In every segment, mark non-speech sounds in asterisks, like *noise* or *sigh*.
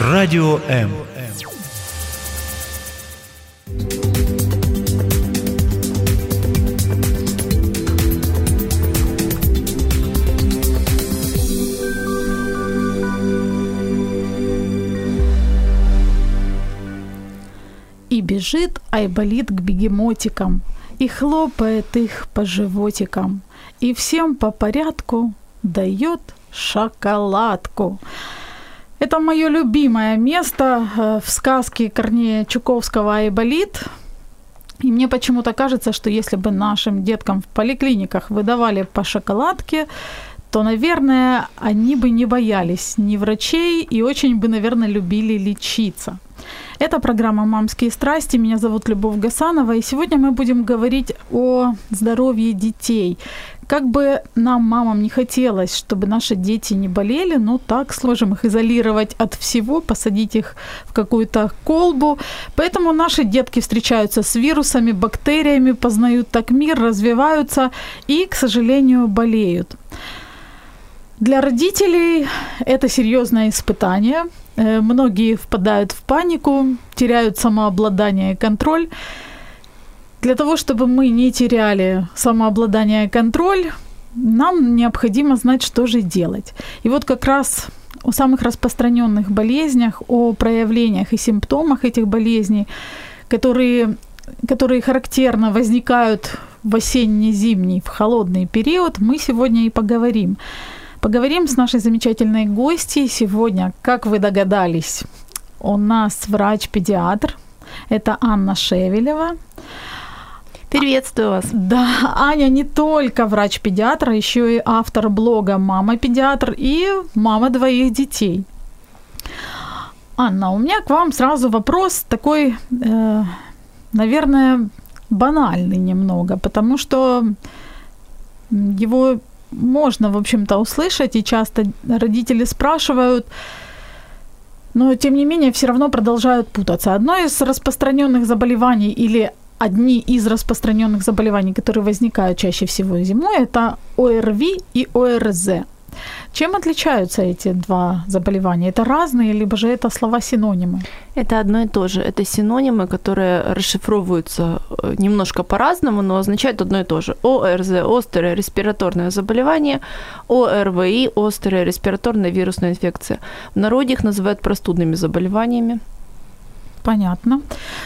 Радио М. И бежит Айболит к бегемотикам, и хлопает их по животикам, и всем по порядку дает шоколадку. Это мое любимое место э, в сказке Корнея Чуковского «Айболит». И мне почему-то кажется, что если бы нашим деткам в поликлиниках выдавали по шоколадке, то, наверное, они бы не боялись ни врачей и очень бы, наверное, любили лечиться. Это программа «Мамские страсти». Меня зовут Любовь Гасанова, и сегодня мы будем говорить о здоровье детей. Как бы нам, мамам, не хотелось, чтобы наши дети не болели, но так сложим их изолировать от всего, посадить их в какую-то колбу. Поэтому наши детки встречаются с вирусами, бактериями, познают так мир, развиваются и, к сожалению, болеют. Для родителей это серьезное испытание. Э, Многие впадают в панику, теряют самообладание и контроль. Для того, чтобы мы не теряли самообладание и контроль, нам необходимо знать, что же делать. И вот как раз о самых распространенных болезнях, о проявлениях и симптомах этих болезней, которые, которые характерно возникают в осенне-зимний, в холодный период, мы сегодня и поговорим. Поговорим с нашей замечательной гостьей сегодня. Как вы догадались, у нас врач-педиатр. Это Анна Шевелева. Приветствую вас. Да, Аня не только врач-педиатр, еще и автор блога «Мама-педиатр» и мама двоих детей. Анна, у меня к вам сразу вопрос такой, э, наверное, банальный немного, потому что его можно, в общем-то, услышать, и часто родители спрашивают, но тем не менее все равно продолжают путаться. Одно из распространенных заболеваний или одни из распространенных заболеваний, которые возникают чаще всего зимой, это ОРВИ и ОРЗ. Чем отличаются эти два заболевания? Это разные, либо же это слова-синонимы? Это одно и то же. Это синонимы, которые расшифровываются э, немножко по-разному, но означают одно и то же. ОРЗ – острое респираторное заболевание, ОРВИ – острая респираторная вирусная инфекция. В народе их называют простудными заболеваниями. Понятно.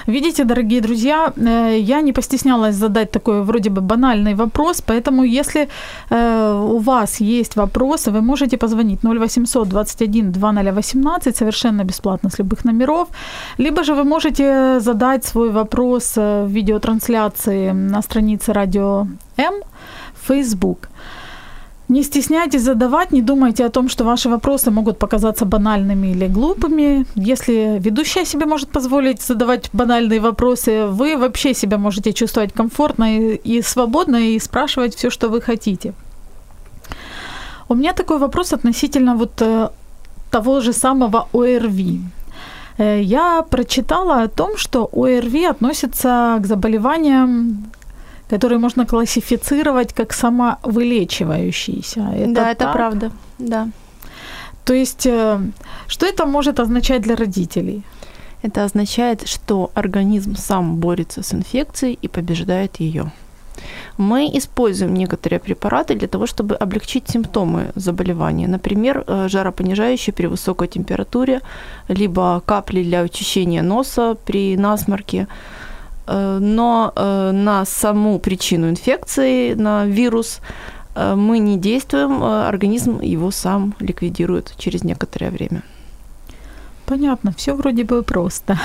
Видите, дорогие друзья, э, я не постеснялась задать такой вроде бы банальный вопрос, поэтому если э, у вас есть вопросы, вы можете позвонить 0800 21 2018 совершенно бесплатно с любых номеров, либо же вы можете задать свой вопрос э, в видеотрансляции на странице Радио М в Facebook. Не стесняйтесь задавать, не думайте о том, что ваши вопросы могут показаться банальными или глупыми. Если ведущая себе может позволить задавать банальные вопросы, вы вообще себя можете чувствовать комфортно и, и свободно и спрашивать все, что вы хотите. У меня такой вопрос относительно вот э, того же самого ОРВИ. Э, я прочитала о том, что ОРВИ относится к заболеваниям которые можно классифицировать как самовылечивающиеся. Это да, это так? правда, да. То есть, э, что это может означать для родителей? Это означает, что организм сам борется с инфекцией и побеждает ее. Мы используем некоторые препараты для того, чтобы облегчить симптомы заболевания. Например, э, жаропонижающие при высокой температуре, либо капли для очищения носа при насморке, но э, на саму причину инфекции, на вирус, э, мы не действуем, организм его сам ликвидирует через некоторое время. Понятно, все вроде бы просто.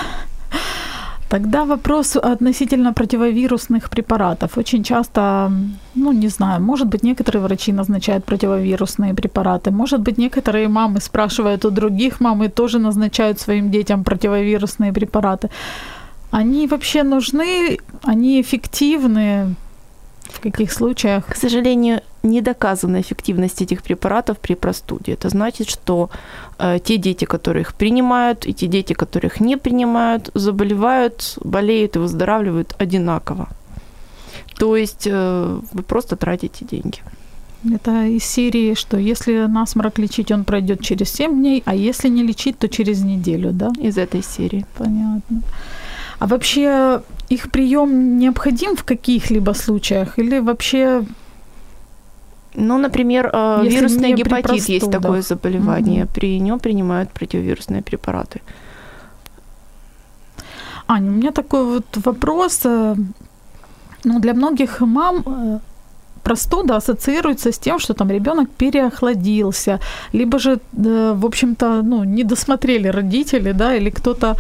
Тогда вопрос относительно противовирусных препаратов. Очень часто, ну не знаю, может быть, некоторые врачи назначают противовирусные препараты, может быть, некоторые мамы спрашивают у других мам и тоже назначают своим детям противовирусные препараты. Они вообще нужны, они эффективны в каких случаях? К сожалению, не доказана эффективность этих препаратов при простуде. Это значит, что э, те дети, которые их принимают, и те дети, которые их не принимают, заболевают, болеют и выздоравливают одинаково. То есть э, вы просто тратите деньги. Это из серии, что если насморк лечить, он пройдет через 7 дней, а если не лечить, то через неделю, да? Из этой серии. Понятно. А вообще их прием необходим в каких-либо случаях или вообще ну, например, э, вирусный гепатит есть такое заболевание. Угу. При нем принимают противовирусные препараты. Аня, у меня такой вот вопрос. Э, ну, для многих мам э, простуда ассоциируется с тем, что там ребенок переохладился, либо же, в общем-то, ну, не досмотрели родители, да, или кто-то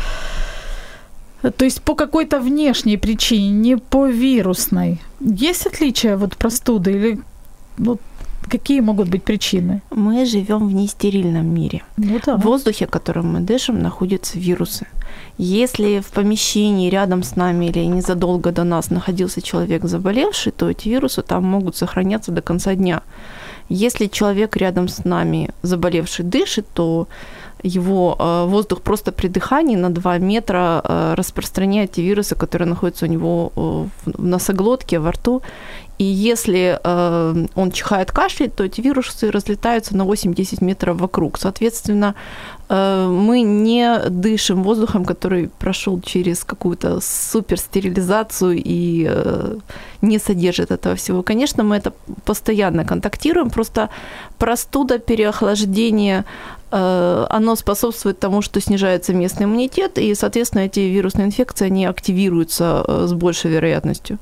то есть по какой-то внешней причине, не по вирусной. Есть отличия вот простуды или вот какие могут быть причины? Мы живем в нестерильном мире. Ну, да. В воздухе, которым мы дышим, находятся вирусы. Если в помещении рядом с нами или незадолго до нас находился человек заболевший, то эти вирусы там могут сохраняться до конца дня. Если человек рядом с нами заболевший дышит, то его э, воздух просто при дыхании на 2 метра э, распространяет те вирусы, которые находятся у него э, в носоглотке, во рту. И если он чихает, кашляет, то эти вирусы разлетаются на 8-10 метров вокруг. Соответственно, мы не дышим воздухом, который прошел через какую-то суперстерилизацию и не содержит этого всего. Конечно, мы это постоянно контактируем, просто простуда, переохлаждение, оно способствует тому, что снижается местный иммунитет, и, соответственно, эти вирусные инфекции, они активируются э, с большей вероятностью.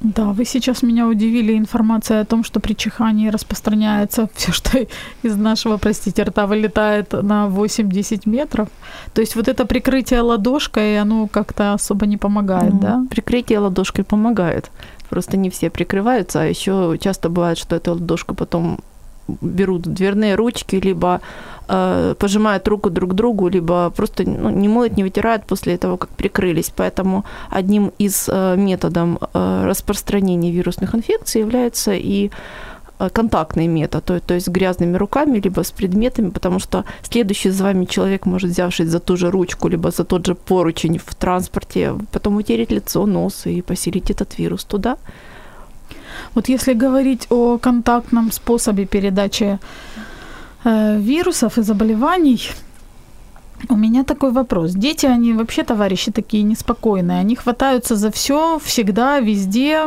Да, вы сейчас меня удивили информацией о том, что при чихании распространяется *laughs* все, что из нашего, простите, рта вылетает на 8-10 метров. То есть вот это прикрытие ладошкой, оно как-то особо не помогает, ну, да? Прикрытие ладошкой помогает. Просто не все прикрываются, а еще часто бывает, что эту ладошку потом берут дверные ручки, либо э, пожимают руку друг другу, либо просто ну, не моют, не вытирают после того, как прикрылись. Поэтому одним из э, методов э, распространения вирусных инфекций является и э, контактный метод, то, то есть грязными руками, либо с предметами, потому что следующий за вами человек может, взявшись за ту же ручку, либо за тот же поручень в транспорте, потом утереть лицо, нос и поселить этот вирус туда. Вот если говорить о контактном способе передачи э, вирусов и заболеваний, у меня такой вопрос. Дети, они вообще товарищи такие неспокойные. Они хватаются за все, всегда, везде.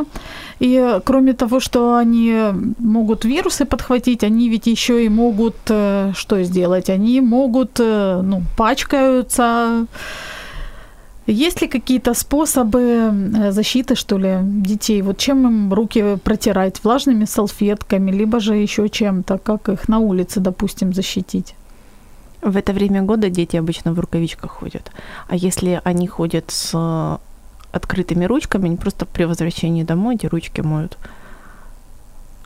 И кроме того, что они могут вирусы подхватить, они ведь еще и могут э, что сделать? Они могут, э, ну, пачкаются, есть ли какие-то способы э, защиты, что ли, детей? Вот чем им руки протирать? Влажными салфетками, либо же еще чем-то? Как их на улице, допустим, защитить? В это время года дети обычно в рукавичках ходят. А если они ходят с открытыми ручками, они просто при возвращении домой эти ручки моют.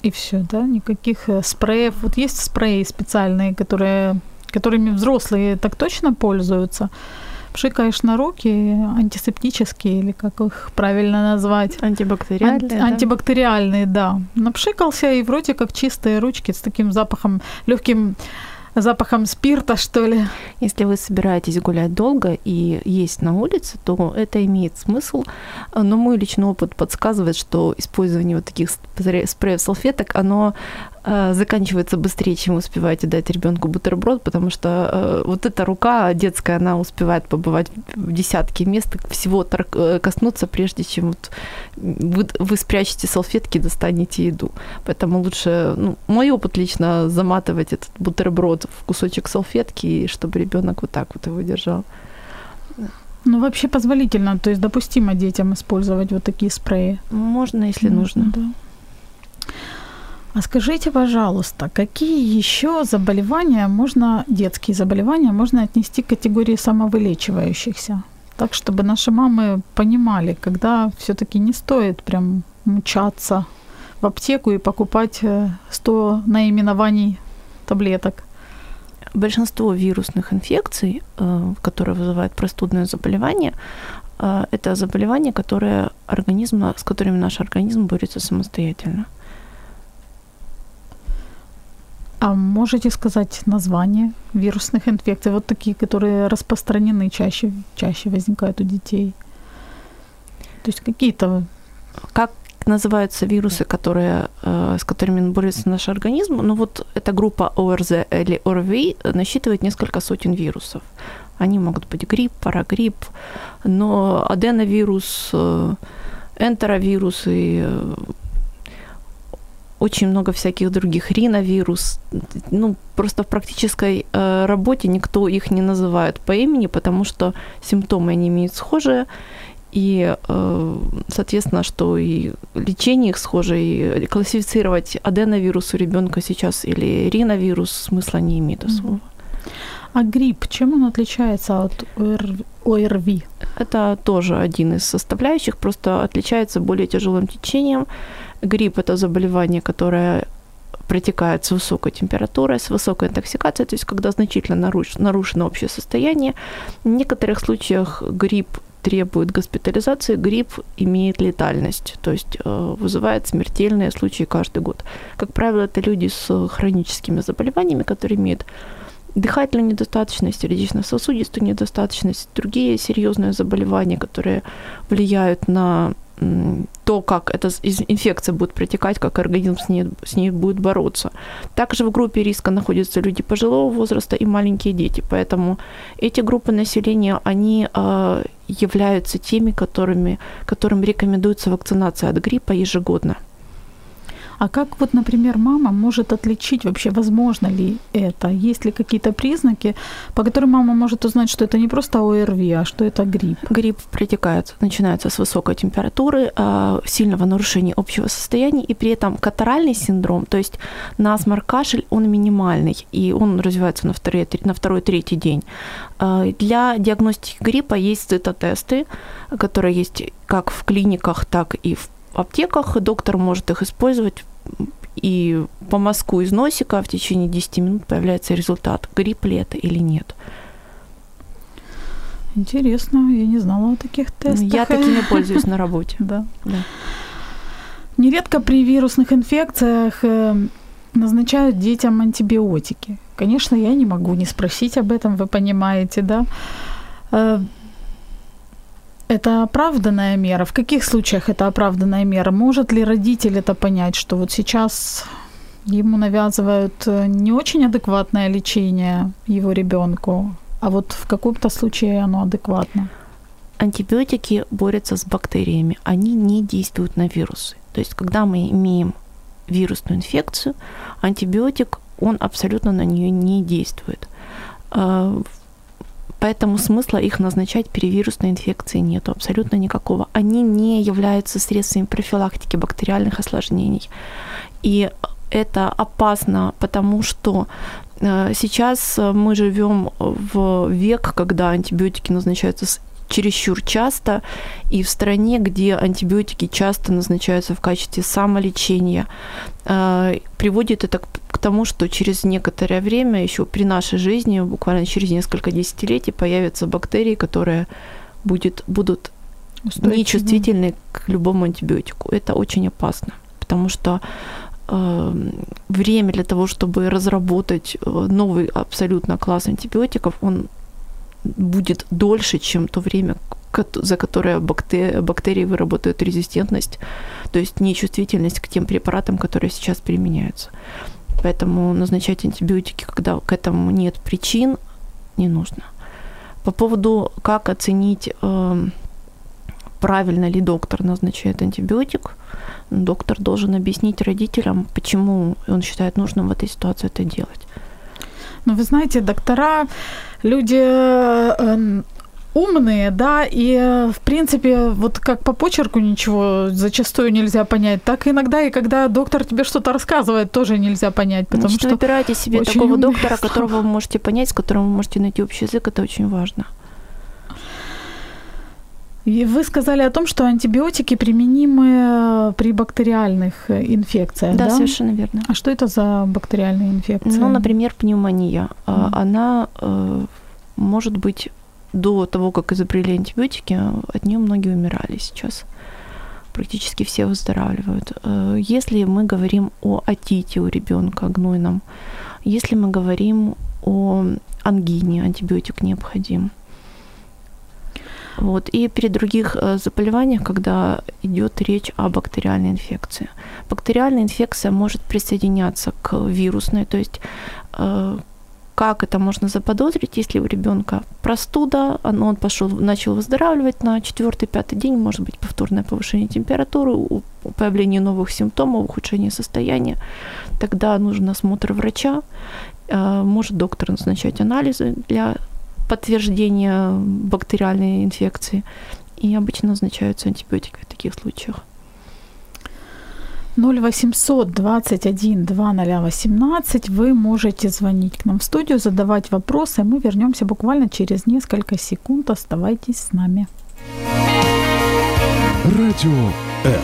И все, да? Никаких э, спреев. Вот есть спреи специальные, которые, которыми взрослые так точно пользуются пшикаешь на руки, антисептические, или как их правильно назвать? Антибактериальные. Анти- да? Антибактериальные, да. Напшикался, и вроде как чистые ручки с таким запахом, легким запахом спирта, что ли. Если вы собираетесь гулять долго и есть на улице, то это имеет смысл. Но мой личный опыт подсказывает, что использование вот таких спреев салфеток, оно заканчивается быстрее, чем успеваете дать ребенку бутерброд, потому что э, вот эта рука детская, она успевает побывать в десятке мест, всего э, коснуться, прежде чем вот вы, вы спрячете салфетки, достанете еду. Поэтому лучше, ну, мой опыт лично заматывать этот бутерброд в кусочек салфетки, чтобы ребенок вот так вот его держал. Ну, вообще позволительно, то есть допустимо детям использовать вот такие спреи. Можно, если нужно. нужно. Да. А скажите, пожалуйста, какие еще заболевания можно, детские заболевания, можно отнести к категории самовылечивающихся? Так, чтобы наши мамы понимали, когда все-таки не стоит прям мучаться в аптеку и покупать 100 э, наименований таблеток. Большинство вирусных инфекций, э, которые вызывают простудное заболевание, э, это заболевания, которые организм, с которыми наш организм борется самостоятельно. А можете сказать название вирусных инфекций, вот такие, которые распространены чаще, чаще возникают у детей? То есть какие-то... Как называются вирусы, которые, э, с которыми борется наш организм. Ну вот эта группа ОРЗ или ОРВИ насчитывает несколько сотен вирусов. Они могут быть грипп, парагрипп, но аденовирус, э, энтеровирус и э, очень много всяких других, риновирус. Ну, просто в практической э, работе никто их не называет по имени, потому что симптомы они имеют схожие, и, э, соответственно, что и лечение их схоже, и классифицировать аденовирус у ребенка сейчас или риновирус смысла не имеет особого. А грипп, чем он отличается от ОРВИ? Это тоже один из составляющих, просто отличается более тяжелым течением. Грипп – это заболевание, которое протекает с высокой температурой, с высокой интоксикацией, то есть когда значительно нарушено общее состояние. В некоторых случаях грипп требует госпитализации, грипп имеет летальность, то есть э, вызывает смертельные случаи каждый год. Как правило, это люди с хроническими заболеваниями, которые имеют дыхательную недостаточность, сердечно-сосудистую недостаточность, другие серьезные заболевания, которые влияют на то, как эта инфекция будет протекать, как организм с ней, с ней будет бороться. Также в группе риска находятся люди пожилого возраста и маленькие дети, поэтому эти группы населения, они э, являются теми, которыми, которым рекомендуется вакцинация от гриппа ежегодно. А как вот, например, мама может отличить вообще, возможно ли это? Есть ли какие-то признаки, по которым мама может узнать, что это не просто ОРВИ, а что это грипп? Грипп протекает, начинается с высокой температуры, а, сильного нарушения общего состояния, и при этом катаральный синдром, то есть насморк, кашель, он минимальный, и он развивается на второй, на второй третий день. А, для диагностики гриппа есть цитотесты, которые есть как в клиниках, так и в аптеках, доктор может их использовать и по мазку из носика в течение 10 минут появляется результат, грипп ли это или нет. Интересно, я не знала о таких тестах. Я такими пользуюсь на работе. *laughs* Да. да. Нередко при вирусных инфекциях э, назначают детям антибиотики. Конечно, я не могу не спросить об этом, вы понимаете, да? Это оправданная мера? В каких случаях это оправданная мера? Может ли родитель это понять, что вот сейчас ему навязывают э, не очень адекватное лечение его ребенку, а вот в каком-то случае оно адекватно? Антибиотики борются с бактериями, они не действуют на вирусы. То есть, когда мы имеем вирусную инфекцию, антибиотик, он абсолютно на нее не действует. Поэтому смысла их назначать при вирусной инфекции нету абсолютно никакого. Они не являются средствами профилактики бактериальных осложнений. И это опасно, потому что э, сейчас мы живем в век, когда антибиотики назначаются с чересчур часто, и в стране, где антибиотики часто назначаются в качестве самолечения, э, приводит это к тому, что через некоторое время, еще при нашей жизни, буквально через несколько десятилетий, появятся бактерии, которые будет, будут Устойчивы. нечувствительны к любому антибиотику. Это очень опасно, потому что э, время для того, чтобы разработать э, новый абсолютно класс антибиотиков, он будет дольше, чем то время, за которое бактерии, бактерии выработают резистентность, то есть нечувствительность к тем препаратам, которые сейчас применяются. Поэтому назначать антибиотики, когда к этому нет причин, не нужно. По поводу, как оценить, э, правильно ли доктор назначает антибиотик, доктор должен объяснить родителям, почему он считает нужным в этой ситуации это делать. Ну, вы знаете, доктора, люди э, умные, да, и, в принципе, вот как по почерку ничего зачастую нельзя понять, так иногда и когда доктор тебе что-то рассказывает, тоже нельзя понять, потому Значит, что... выбирайте себе такого доктора, которого вы можете понять, с которым вы можете найти общий язык, это очень важно. И вы сказали о том, что антибиотики применимы при бактериальных инфекциях. Да, да? совершенно верно. А что это за бактериальные инфекции? Ну, например, пневмония. Mm. Она э, может быть до того, как изобрели антибиотики, от нее многие умирали сейчас. Практически все выздоравливают. Э, если мы говорим о атите у ребенка гнойном, если мы говорим о ангине, антибиотик необходим. Вот. И при других э, заболеваниях, когда идет речь о бактериальной инфекции. Бактериальная инфекция может присоединяться к вирусной, то есть э, как это можно заподозрить, если у ребенка простуда, он пошел, начал выздоравливать на четвертый-пятый день, может быть повторное повышение температуры, появление новых симптомов, ухудшение состояния, тогда нужен осмотр врача, э, может доктор назначать анализы для подтверждения бактериальной инфекции, и обычно назначаются антибиотики в таких случаях. 0800 21 2018 вы можете звонить к нам в студию, задавать вопросы. Мы вернемся буквально через несколько секунд. Оставайтесь с нами. Радіо М.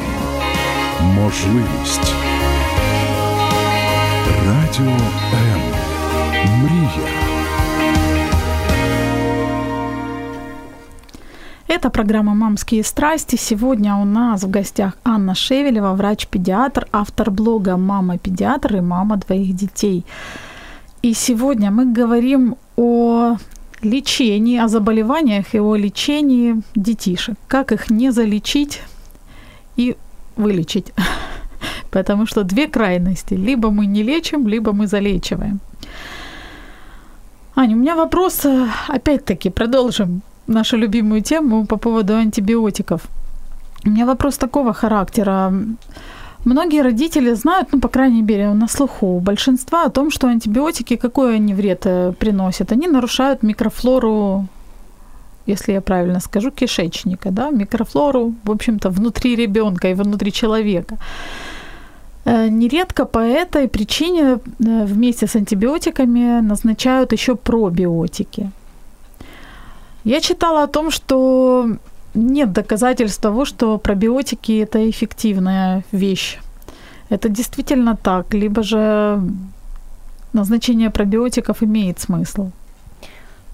Можливість. Радіо М. Мрія. Это программа «Мамские страсти». Сегодня у нас в гостях Анна Шевелева, врач-педиатр, автор блога «Мама-педиатр» и «Мама двоих детей». И сегодня мы говорим о лечении, о заболеваниях и о лечении детишек. Как их не залечить и вылечить. *laughs* Потому что две крайности. Либо мы не лечим, либо мы залечиваем. Аня, у меня вопрос, э, опять-таки, продолжим нашу любимую тему по поводу антибиотиков. У меня вопрос такого характера. Многие родители знают, ну, по крайней мере, на слуху у большинства о том, что антибиотики, какой они вред э, приносят? Они нарушают микрофлору, если я правильно скажу, кишечника, да, микрофлору, в общем-то, внутри ребенка и внутри человека. Э, нередко по этой причине э, вместе с антибиотиками назначают еще пробиотики. Я читала о том, что нет доказательств того, что пробиотики это эффективная вещь. Это действительно так, либо же назначение пробиотиков имеет смысл.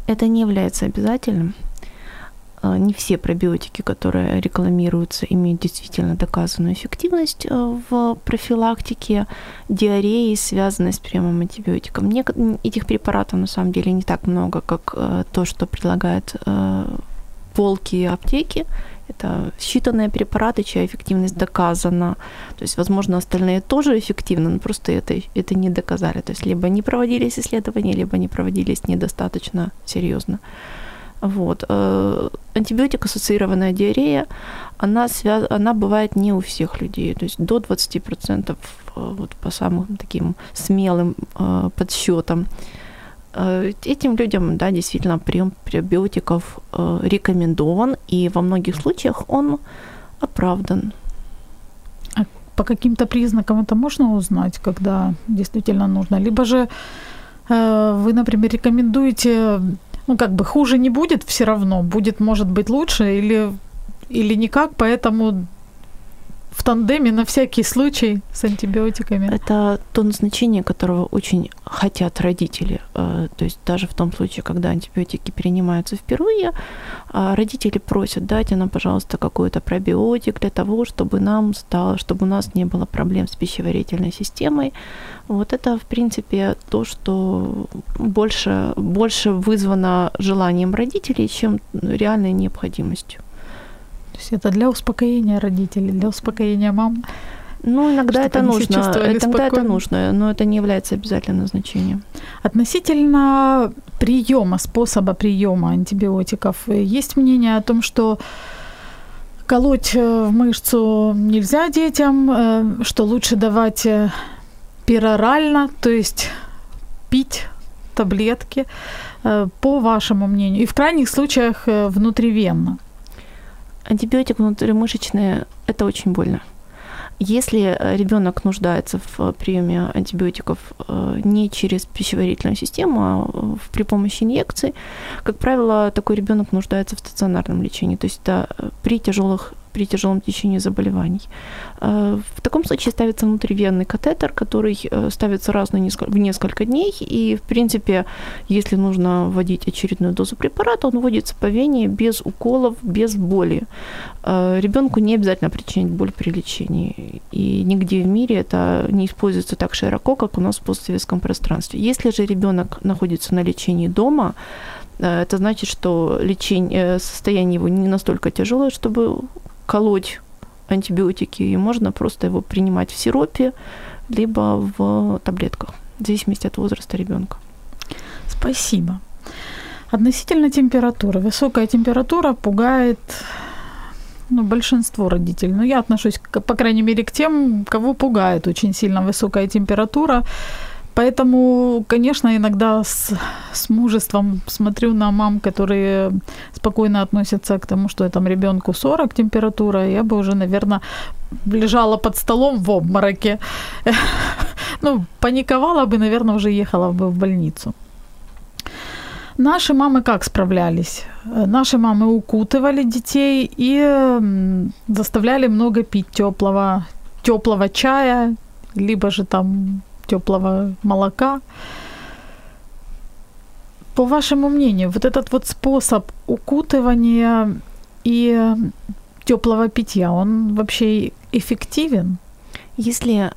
Это не является обязательным. А, не все пробиотики, которые рекламируются, имеют действительно доказанную эффективность э, в профилактике диареи, связанной с приемом антибиотиков. Этих препаратов на самом деле не так много, как э, то, что предлагают э, полки и аптеки. Это считанные препараты, чья эффективность доказана. То есть, возможно, остальные тоже эффективны, но просто это, это не доказали. То есть, либо не проводились исследования, либо не проводились недостаточно серьезно. Вот. Э, антибиотик-ассоциированная диарея, она, связ... она бывает не у всех людей, то есть до 20% э, вот по самым таким смелым э, подсчетам. Этим людям, да, действительно, прием пробиотиков рекомендован, и во многих случаях он оправдан. А по каким-то признакам это можно узнать, когда действительно нужно? Либо же вы, например, рекомендуете ну, как бы хуже не будет все равно, будет, может быть, лучше или, или никак, поэтому в тандеме на всякий случай с антибиотиками. Это то назначение, которого очень хотят родители. Э, то есть даже в том случае, когда антибиотики принимаются впервые, а родители просят, дайте нам, пожалуйста, какой-то пробиотик для того, чтобы нам стало, чтобы у нас не было проблем с пищеварительной системой. Вот это, в принципе, то, что больше, больше вызвано желанием родителей, чем реальной необходимостью. Есть это для успокоения родителей, для успокоения мам. Ну, иногда это нужно, иногда это нужно, но это не является обязательным назначением. Относительно приема, способа приема антибиотиков, есть мнение о том, что колоть э, в мышцу нельзя детям, э, что лучше давать э, перорально, то есть пить таблетки, по вашему мнению, и в крайних случаях внутривенно. Антибиотик внутримышечный – это очень больно. Если э, ребенок нуждается в э, приеме антибиотиков э, не через пищеварительную систему, а при помощи инъекций, как правило, такой ребенок нуждается в стационарном лечении, то есть это при тяжелых при тяжелом течении заболеваний. Э, в таком случае ставится внутривенный катетер, который э, ставится раз в несколько дней, и, в принципе, если нужно вводить очередную дозу препарата, он вводится по вене без уколов, без боли. Э, Ребенку не обязательно причинять боль при лечении, и нигде в мире это не используется так широко, как у нас в постсоветском пространстве. Если же ребенок находится на лечении дома, это значит, что лечение, состояние его не настолько тяжелое, чтобы колоть антибиотики, и можно просто его принимать в сиропе, либо в таблетках, в зависимости от возраста ребенка. Спасибо. Относительно температуры. Высокая температура пугает ну, большинство родителей. Но я отношусь, по крайней мере, к тем, кого пугает очень сильно высокая температура. Поэтому, конечно, иногда с, с мужеством смотрю на мам, которые спокойно относятся к тому, что там ребенку 40 температура, я бы уже, наверное, лежала под столом в обмороке. *laughs* Ну, паниковала бы, наверное, уже ехала бы в больницу. Наши мамы как справлялись? Наши мамы укутывали детей и заставляли много пить теплого, теплого чая, либо же там теплого молока. По вашему мнению, вот этот вот способ укутывания и теплого питья, он вообще эффективен? Если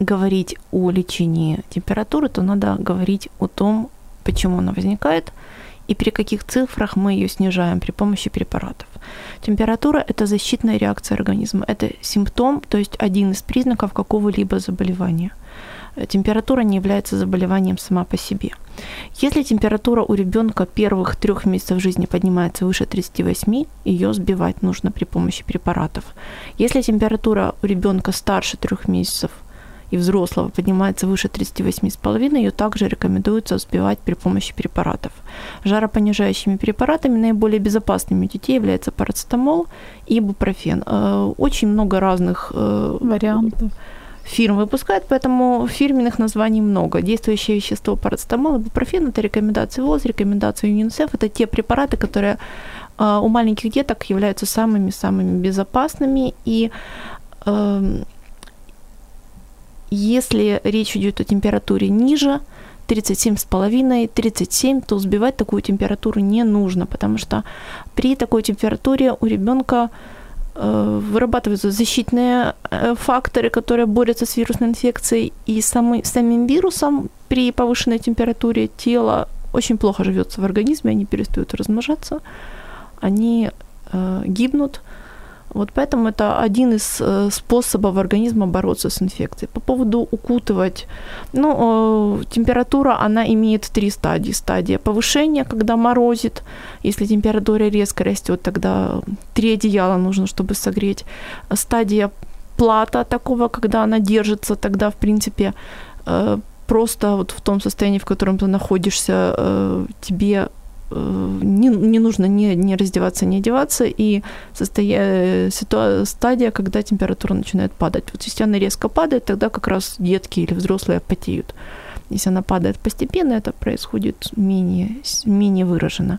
говорить о лечении температуры, то надо говорить о том, почему она возникает и при каких цифрах мы ее снижаем при помощи препаратов. Температура – это защитная реакция организма, это симптом, то есть один из признаков какого-либо заболевания. Температура не является заболеванием сама по себе. Если температура у ребенка первых трех месяцев жизни поднимается выше 38, ее сбивать нужно при помощи препаратов. Если температура у ребенка старше трех месяцев – и взрослого поднимается выше 38,5, ее также рекомендуется сбивать при помощи препаратов. Жаропонижающими препаратами наиболее безопасными у детей является парацетамол и ибупрофен. Э, очень много разных э, вариантов фирм выпускают, поэтому фирменных названий много. Действующее вещество парацетамол, ибупрофен – это рекомендации ВОЗ, рекомендации ЮНИСЕФ. Это те препараты, которые э, у маленьких деток являются самыми-самыми безопасными и эм, если речь идет о температуре ниже 37,5-37, то сбивать такую температуру не нужно, потому что при такой температуре у ребенка э, вырабатываются защитные э, факторы, которые борются с вирусной инфекцией, и самый, самим вирусом при повышенной температуре тело очень плохо живется в организме, они перестают размножаться, они э, гибнут, вот поэтому это один из э, способов организма бороться с инфекцией. По поводу укутывать, ну, э, температура, она имеет три стадии. Стадия повышения, когда морозит, если температура резко растет, тогда три одеяла нужно, чтобы согреть. Стадия плата такого, когда она держится, тогда, в принципе, э, просто вот в том состоянии, в котором ты находишься, тебе не, не нужно не, не раздеваться, не одеваться, и состоя... ситуа... стадия, когда температура начинает падать. Вот если она резко падает, тогда как раз детки или взрослые потеют. Если она падает постепенно, это происходит менее, менее выраженно.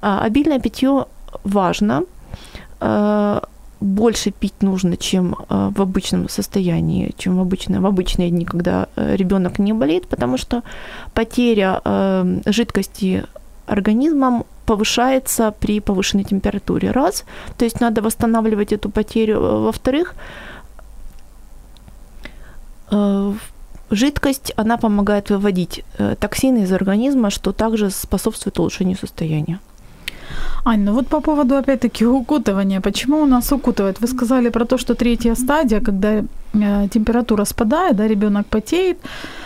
А обильное питье важно. А, больше пить нужно, чем а, в обычном состоянии, чем в, обычно, в обычные дни, когда э, ребенок не болеет, потому что потеря э, жидкости организмом повышается при повышенной температуре. Раз. То есть надо восстанавливать эту потерю. Во-вторых, э, жидкость, она помогает выводить э, токсины из организма, что также способствует улучшению состояния. Ань, ну вот по поводу, опять-таки, укутывания. Почему у нас укутывают? Вы сказали про то, что третья стадия, когда э, температура спадает, да, ребенок потеет, Э,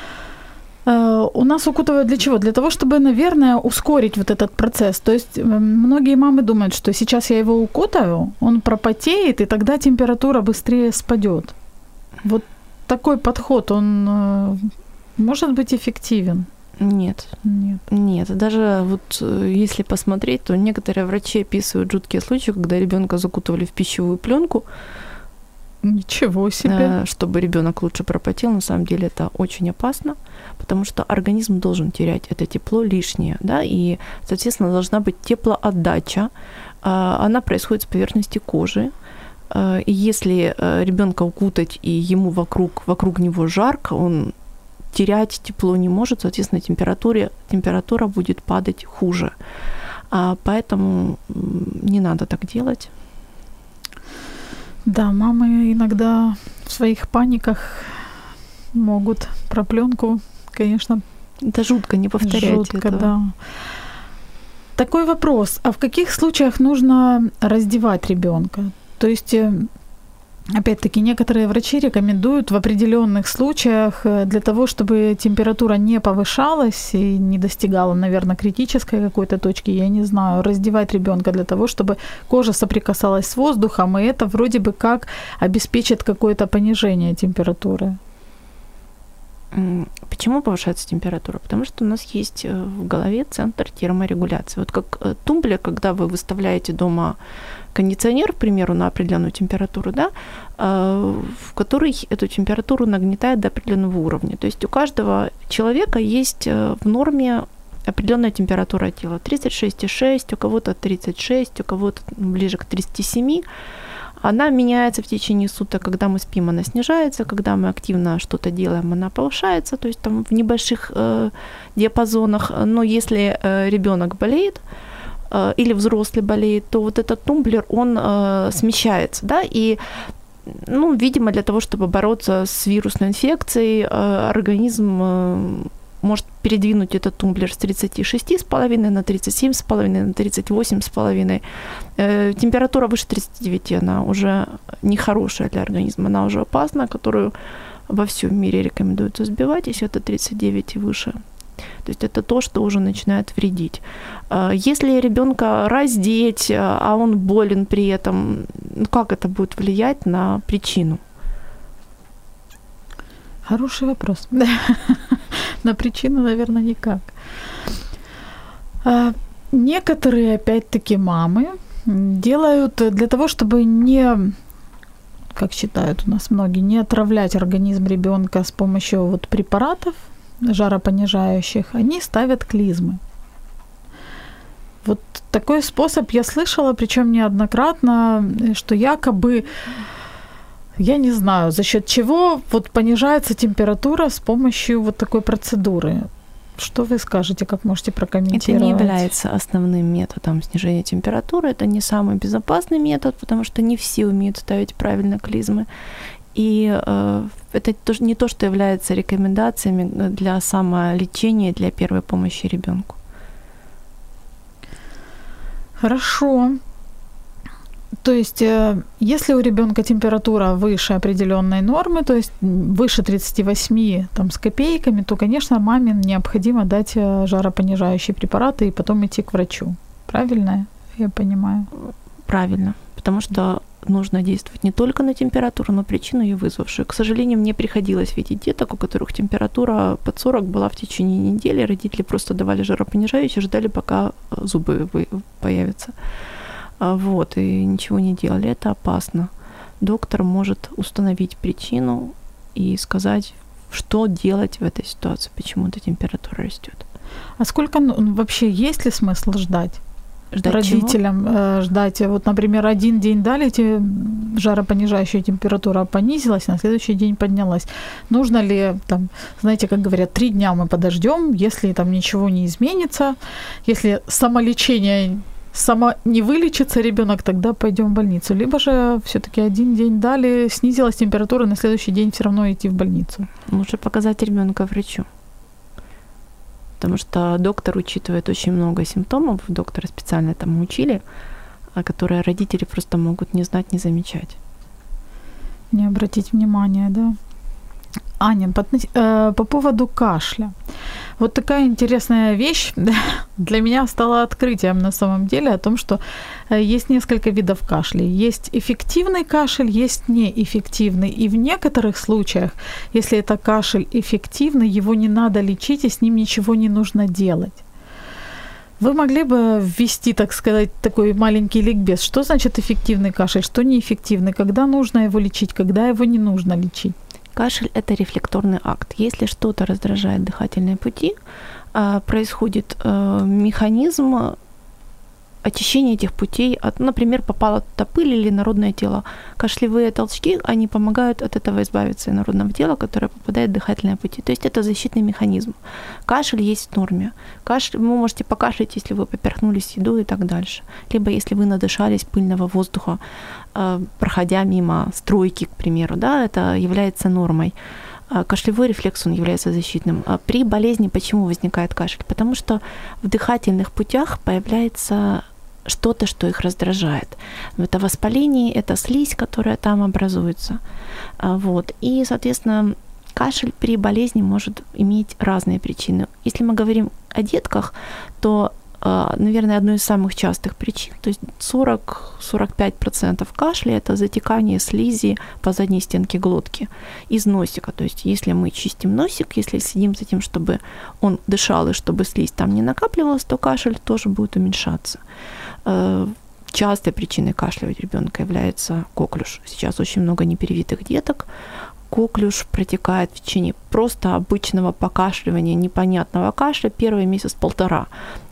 у нас укутывают для чего? Для того, чтобы, наверное, ускорить вот этот процесс. То есть многие мамы думают, что сейчас я его укутаю, он пропотеет, и тогда температура быстрее спадет. Вот такой подход, он э, может быть эффективен? Нет. Нет. Нет. Даже вот э, если посмотреть, то некоторые врачи описывают жуткие случаи, когда ребенка закутывали в пищевую пленку, Ничего себе. Чтобы ребенок лучше пропотел, на самом деле это очень опасно, потому что организм должен терять это тепло лишнее, да, и, соответственно, должна быть теплоотдача. А, она происходит с поверхности кожи, а, и если э, ребенка укутать и ему вокруг, вокруг него жарко, он терять тепло не может, соответственно, температура, температура будет падать хуже. А поэтому не надо так делать. Да, мамы иногда в своих паниках могут про пленку, конечно. Это жутко, не повторять жутко, этого. да. Такой вопрос. А в каких случаях нужно раздевать ребенка? То есть э, Опять-таки, некоторые врачи рекомендуют в определенных случаях э, для того, чтобы температура не повышалась и не достигала, наверное, критической какой-то точки, я не знаю, раздевать ребенка для того, чтобы кожа соприкасалась с воздухом, и это вроде бы как обеспечит какое-то понижение температуры. Почему повышается температура? Потому что у нас есть э, в голове центр терморегуляции. Вот как э, тумблер, когда вы выставляете дома кондиционер, к примеру, на определенную температуру, да, э, в который эту температуру нагнетает до определенного уровня. То есть у каждого человека есть в норме определенная температура тела. 36,6, у кого-то 36, у кого-то ближе к 37. Она меняется в течение суток, когда мы спим, она снижается, когда мы активно что-то делаем, она повышается, то есть там в небольших э, диапазонах. Но если э, ребенок болеет, э, или взрослый болеет, то вот этот тумблер, он э, смещается, да, и ну, видимо, для того, чтобы бороться с вирусной инфекцией, э, организм э, может передвинуть этот тумблер с 36,5 на 37,5, на 38,5. Э, температура выше 39, она уже нехорошая для организма, она уже опасна, которую во всем мире рекомендуется сбивать, если это 39 и выше. То есть это то, что уже начинает вредить. Э, если ребенка раздеть, а он болен при этом, ну как это будет влиять на причину? Хороший вопрос. *laughs* На причину, наверное, никак. А, некоторые, опять-таки, мамы делают для того, чтобы не, как считают у нас многие, не отравлять организм ребенка с помощью вот препаратов жаропонижающих, они ставят клизмы. Вот такой способ я слышала, причем неоднократно, что якобы я не знаю, за счет чего вот понижается температура с помощью вот такой процедуры. Что вы скажете, как можете прокомментировать? Это не является основным методом снижения температуры, это не самый безопасный метод, потому что не все умеют ставить правильно клизмы. И э, это тоже не то, что является рекомендациями для самолечения, для первой помощи ребенку. Хорошо. То есть, э, если у ребенка температура выше определенной нормы, то есть выше 38 там, с копейками, то, конечно, маме необходимо дать э, жаропонижающие препараты и потом идти к врачу. Правильно я понимаю? Правильно, потому что нужно действовать не только на температуру, но причину ее вызвавшую. К сожалению, мне приходилось видеть деток, у которых температура под 40 была в течение недели. Родители просто давали жаропонижающие, ждали, пока э, зубы появятся. А, вот, и ничего не делали. Это опасно. Доктор может установить причину и сказать, что делать в этой ситуации, почему эта температура растет. А сколько ну, вообще есть ли смысл ждать? Ждать родителям чего? Э, ждать, вот, например, один день дали, эти жаропонижающая температура понизилась, на следующий день поднялась. Нужно ли, там, знаете, как говорят, три дня мы подождем, если там ничего не изменится, если самолечение сама не вылечится ребенок, тогда пойдем в больницу. Либо же все-таки один день дали, снизилась температура, на следующий день все равно идти в больницу. Лучше показать ребенка врачу. Потому что доктор учитывает очень много симптомов, доктора специально там учили, а которые родители просто могут не знать, не замечать. Не обратить внимания, да. Аня, по, э, по поводу кашля. Вот такая интересная вещь *laughs* для меня стала открытием на самом деле о том, что э, есть несколько видов кашлей. Есть эффективный кашель, есть неэффективный. И в некоторых случаях, если это кашель эффективный, его не надо лечить, и с ним ничего не нужно делать. Вы могли бы ввести, так сказать, такой маленький ликбез? Что значит эффективный кашель, что неэффективный, когда нужно его лечить, когда его не нужно лечить? Кашель – это рефлекторный акт. Если что-то раздражает дыхательные пути, а, происходит э, механизм очищение этих путей, от, например, попала туда пыль или народное тело. Кашлевые толчки, они помогают от этого избавиться народного тела, которое попадает в дыхательные пути. То есть это защитный механизм. Кашель есть в норме. Кашель, вы можете покашлять, если вы поперхнулись едой и так дальше. Либо если вы надышались пыльного воздуха, э, проходя мимо стройки, к примеру, да, это является нормой. А Кашлевой рефлекс, он является защитным. А При болезни почему возникает кашель? Потому что в дыхательных путях появляется что-то, что их раздражает. Это воспаление, это слизь, которая там образуется. А, Вот. И, соответственно, кашель при болезни может иметь разные причины. Если мы говорим о детках, то а, наверное, одной из самых частых причин, то есть 40-45% кашля – это затекание слизи по задней стенке глотки из носика. То есть если мы чистим носик, если следим за тем, чтобы он дышал и чтобы слизь там не накапливалась, то кашель тоже будет уменьшаться. Э, Частой причиной кашля у ребенка является коклюш. Сейчас очень много неперевитых деток, коклюш протекает в течение просто обычного покашливания, непонятного кашля первый месяц-полтора.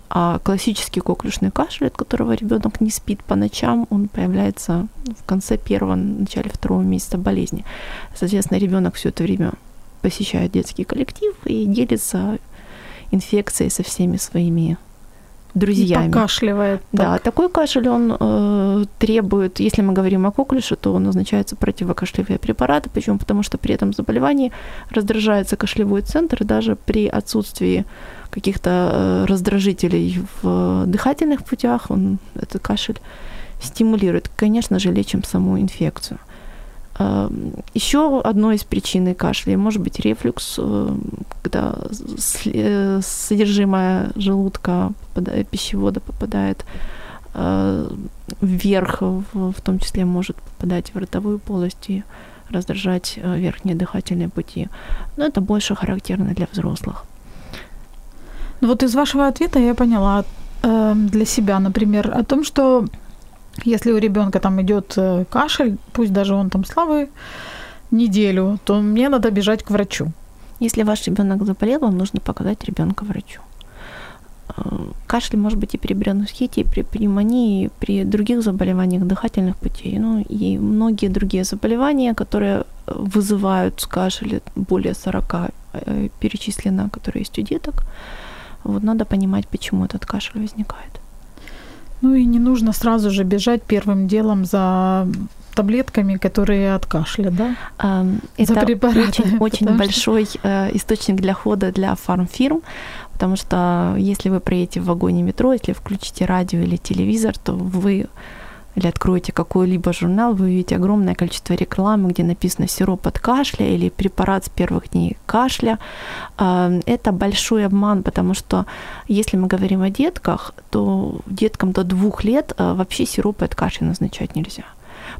А классический коклюшный кашель, от которого ребенок не спит по ночам, он появляется в конце первого, начале второго месяца болезни. Соответственно, ребенок все это время посещает детский коллектив и делится инфекцией со всеми своими друзьями. И покашливает. Да, так. такой кашель, он э, требует, если мы говорим о коклюше, то назначаются противокашлевые препараты, почему? Потому что при этом заболевании раздражается кашлевой центр, и даже при отсутствии каких-то э, раздражителей в дыхательных путях, он, этот кашель стимулирует. Конечно же, лечим саму инфекцию. Э, Еще одной из причин кашля может быть рефлюкс, э, когда э, содержимое желудка, попадает, пищевода попадает э, вверх, в, том числе может попадать в ротовую полость и раздражать верхние дыхательные пути. Но это больше характерно для взрослых. Ну вот из вашего ответа я поняла э, для себя, например, о том, что если у ребенка там идет э, кашель, пусть даже он там слабый, неделю, то мне надо бежать к врачу. Если ваш ребенок заболел, вам нужно показать ребенка врачу. Э, Кашель может быть и при бронхите, и при пневмонии, и при других заболеваниях дыхательных путей, ну и многие другие заболевания, которые э, вызывают кашель, более 40 э, перечислено, которые есть у деток. Вот надо понимать, почему этот кашель возникает. Ну и не нужно сразу же бежать первым делом за таблетками, которые от кашля, да? Эм, Это очень, *laughs* очень что- большой э, источник для хода для фармфирм, потому что если вы проедете в вагоне метро, если включите радио или телевизор, то вы или откроете какой-либо журнал, вы увидите огромное количество рекламы, где написано сироп от кашля или препарат с первых дней кашля. Э, Это большой обман, потому что если мы говорим о детках, то деткам до двух лет э, вообще сиропы от кашля назначать нельзя.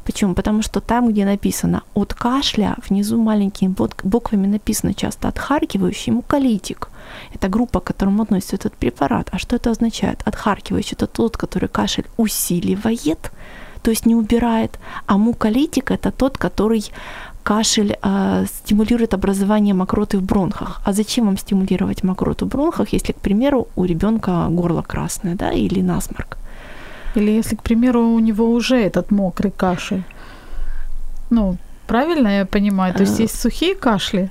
Почему? Потому что там, где написано от кашля, внизу маленькими буквами написано часто отхаркивающий муколитик. Это группа, к которому относится этот препарат. А что это означает? Отхаркивающий это тот, который кашель усиливает, то есть не убирает. А муколитик это тот, который кашель э, стимулирует образование мокроты в бронхах. А зачем вам стимулировать мокроту в бронхах, если, к примеру, у ребенка горло красное, да, или насморк? Или если, к примеру, у него уже этот мокрый кашель. Ну, правильно я понимаю? То есть Э, есть сухие кашли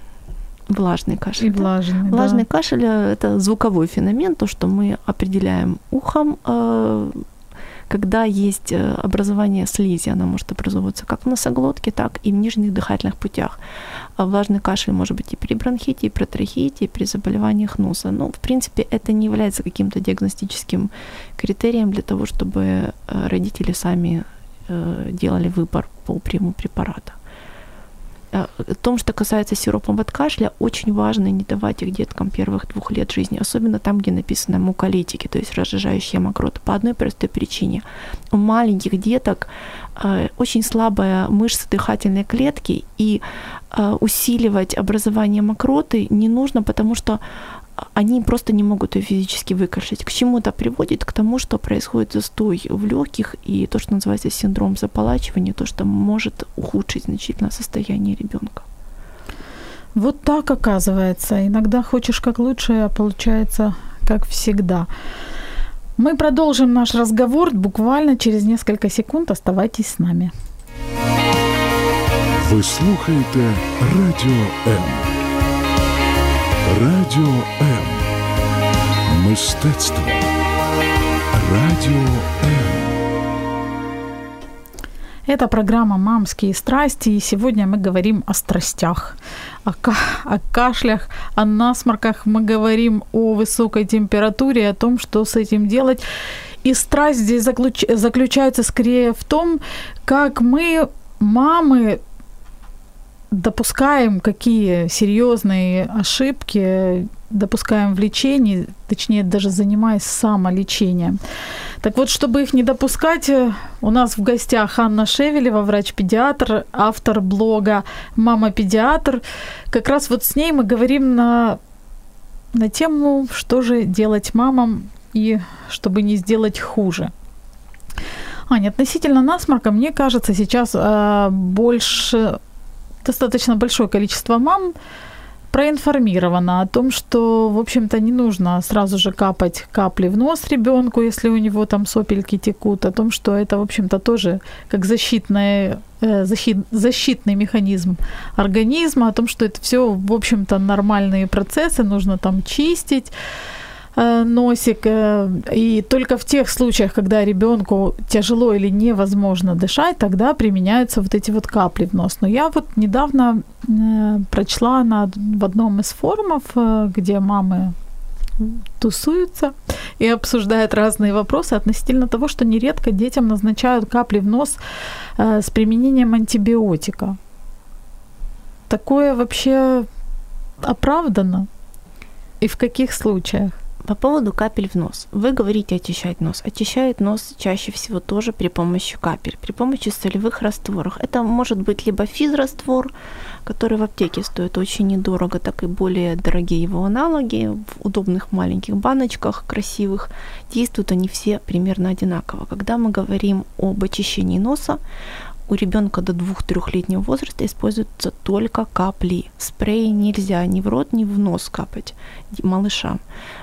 Влажный кашель. и да? влажные. да. Влажный кашель э, это звуковой феномен, то, что мы определяем ухом, э, когда есть э, образование слизи, она может образовываться как в носоглотке, так и в нижних дыхательных путях. А влажный кашель может быть и при бронхите, и при трахеите, и при заболеваниях носа. Но, в принципе, это не является каким-то диагностическим критерием для того, чтобы э, родители сами э, делали выбор по приему препарата. Э, В том, что касается сиропов от кашля, очень важно не давать их деткам первых двух лет жизни, особенно там, где написано муколитики, то есть разжижающие мокроты, по одной простой причине. У маленьких деток э, очень слабая мышца дыхательной клетки, и э, усиливать образование мокроты не нужно, потому что они просто не могут ее физически выкашить. К чему это приводит? К тому, что происходит застой в легких и то, что называется синдром заполачивания, то, что может ухудшить значительно состояние ребенка. Вот так оказывается. Иногда хочешь как лучше, а получается как всегда. Мы продолжим наш разговор буквально через несколько секунд. Оставайтесь с нами. Ви слухаєте Радіо М. Радіо М. Мистецтво. Радіо М. Это программа «Мамские страсти», и сегодня мы говорим о страстях, о, ка- о кашлях, о насморках, мы говорим о высокой температуре, о том, что с этим делать. И страсть здесь заключ- заключается скорее в том, как мы, мамы, допускаем какие серьезные ошибки, допускаем в лечении, точнее даже занимаясь самолечением. Так вот, чтобы их не допускать, у нас в гостях Анна Шевелева, врач-педиатр, автор блога «Мама-педиатр». Как раз вот с ней мы говорим на, на тему, что же делать мамам и чтобы не сделать хуже. Аня, относительно насморка, мне кажется, сейчас э, больше достаточно большое количество мам проинформировано о том, что, в общем-то, не нужно сразу же капать капли в нос ребенку, если у него там сопельки текут, о том, что это, в общем-то, тоже как защитная, э, защит, защитный механизм организма, о том, что это все, в общем-то, нормальные процессы, нужно там чистить носик. э, И только в тех случаях, когда ребенку тяжело или невозможно дышать, тогда применяются вот эти вот капли в нос. Но я вот недавно э, прочла на, в одном из форумов, э, где мамы тусуются и обсуждают разные вопросы относительно того, что нередко детям назначают капли в нос э, с применением антибиотика. Такое вообще оправдано? И в каких случаях? По поводу капель в нос. Вы говорите очищать нос. Очищает нос чаще всего тоже при помощи капель, при помощи солевых растворов. Это может быть либо физраствор, который в аптеке стоит очень недорого, так и более дорогие его аналоги в удобных маленьких баночках, красивых. Действуют они все примерно одинаково. Когда мы говорим об очищении носа, у ребенка до 2-3-летнего возраста используются только капли. Спрей нельзя ни в рот, ни в нос капать малышам.